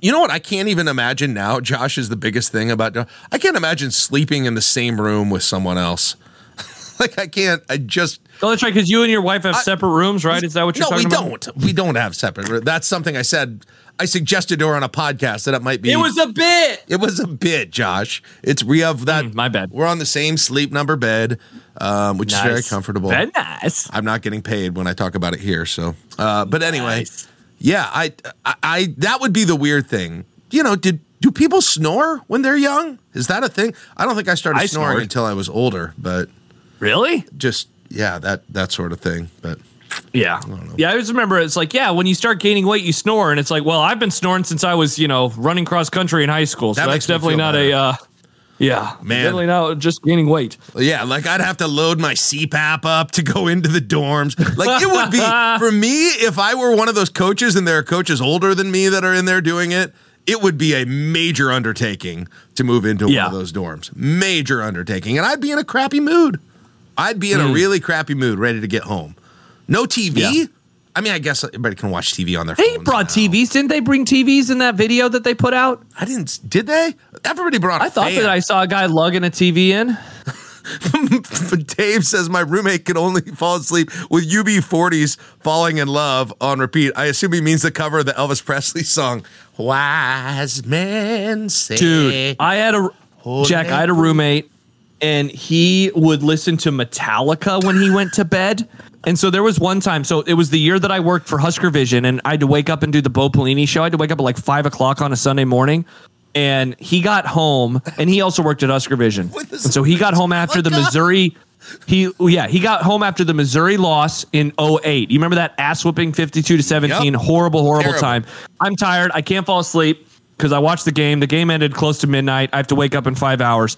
You know what? I can't even imagine now. Josh is the biggest thing about. I can't imagine sleeping in the same room with someone else. like I can't. I just. Oh, that's right. Because you and your wife have I- separate rooms, right? Is that what you're no, we talking about? don't. We don't have separate. That's something I said. I suggested to her on a podcast that it might be. It was a bit. It was a bit, Josh. It's we have that. Mm, my bad. We're on the same sleep number bed, um, which is very comfortable. Very nice. I'm not getting paid when I talk about it here. So, uh, but anyway, Nice. Yeah, I, I, I, that would be the weird thing. You know, did do people snore when they're young? Is that a thing? I don't think I started I snoring snored. until I was older, but Really? just yeah, that that sort of thing. But Yeah. Yeah, I just remember it's like, yeah, when you start gaining weight, you snore. And it's like, well, I've been snoring since I was, you know, running cross country in high school. So That that's definitely not better. a, uh, yeah, Man. definitely not just gaining weight. yeah, like I'd have to load my CPAP up to go into the dorms. Like it would be for me if I were one of those coaches and there are coaches older than me that are in there doing it. It would be a major undertaking to move into one of those dorms. Major undertaking. And I'd be in a crappy mood. I'd be in a really crappy mood, ready to get home. No TV. Mm. Yeah. I mean, I guess everybody can watch TV on their They brought now. TVs. Didn't they bring TVs in that video that they put out? I didn't. Did they? Everybody brought. I I thought that I saw a guy lugging a TV in. Dave says my roommate could only fall asleep with UB40's "Falling in Love" on repeat. I assume he means the cover of the Elvis Presley song "Wise Men Say." Dude, I had a Jack. I had a roommate, and he would listen to Metallica when he went to bed. And so there was one time. So it was the year that I worked for Husker Vision, and I had to wake up and do the Bo Pelini show. I had to wake up at like five o'clock on a Sunday morning. And he got home, and he also worked at Husker Vision. And so he got home after the Metallica? Missouri. He yeah he got home after the Missouri loss in 08. You remember that ass whooping 52 to 17 Yep. horrible horrible Terrible. time. I'm tired. I can't fall asleep because I watched the game. The game ended close to midnight. I have to wake up in five hours.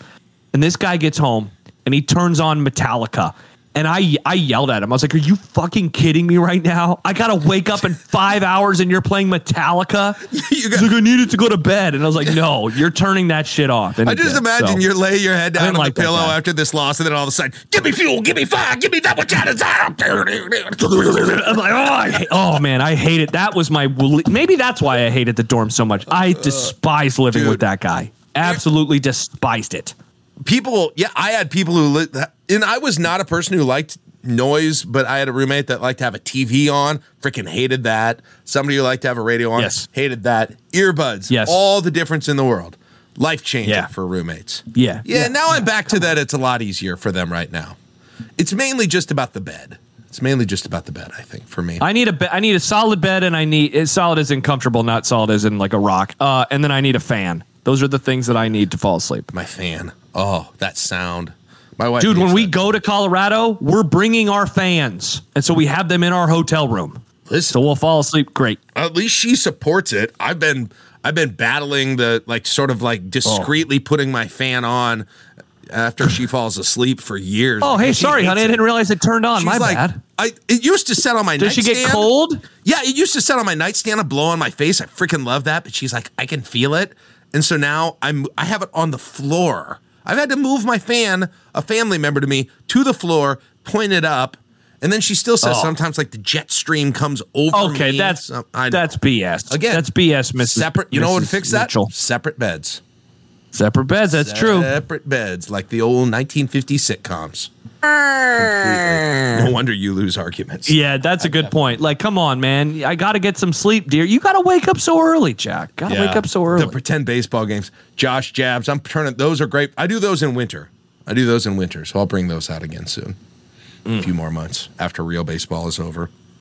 And this guy gets home and he turns on Metallica. And I I yelled at him. I was like, "Are you fucking kidding me right now? I gotta wake up in five hours and you're playing Metallica." You He's got- like, "I needed to go to bed," and I was like, "No, you're turning that shit off." And I just did, imagine so. you lay your head down on like the pillow after this loss, and then all of a sudden, give me fuel, give me fire, give me that which I desire. I'm like, oh, I hate, oh man, I hate it. That was my maybe that's why I hated the dorm so much. I despise living dude. with that guy. Absolutely despised it. people yeah i had people who li- and i was not a person who liked noise but i had a roommate that liked to have a tv on freaking hated that somebody who liked to have a radio on Yes. hated that earbuds Yes. all the difference in the world life changing Yeah. for roommates Yeah. yeah, now i'm back to that it's a lot easier for them right now it's mainly just about the bed it's mainly just about the bed i think for me I need a be- I need a solid bed, and I need it's solid as in comfortable, not solid as in like a rock. Uh, and then I need a fan. Those are the things that I need to fall asleep. my fan oh that sound my wife Dude, when hates we go to Colorado, we're bringing our fans, and so we have them in our hotel room. listen So we'll fall asleep great. at least she supports it. I've been I've been battling the like sort of like oh. discreetly putting my fan on after she falls asleep for years. Oh, hey, sorry, honey, I didn't realize it turned on. She's My like, bad. I it used to set on my Does she get cold? Yeah, it used to set on my nightstand and blow on my face. I freaking love that. But she's like, I can feel it. And so now I'm I have it on the floor. I've had to move my fan, a family member to me, to the floor, point it up. And then she still says Oh. sometimes like the jet stream comes over Okay, me. that's So, I that's BS. Again, that's BS, Mrs. separate. You know what would fix that? Mitchell. Separate beds. Separate beds. That's true. Separate beds, like the old 1950 sitcoms. Completely. No wonder you lose arguments. Yeah, that's a good point. Like, come on, man. I got to get some sleep, dear. You got to wake up so early, Jack. Got to wake up so early. The pretend baseball games. Josh Jabs. I'm turning. Those are great. I do those in winter. I do those in winter, so I'll bring those out again soon. Mm. A few more months after real baseball is over.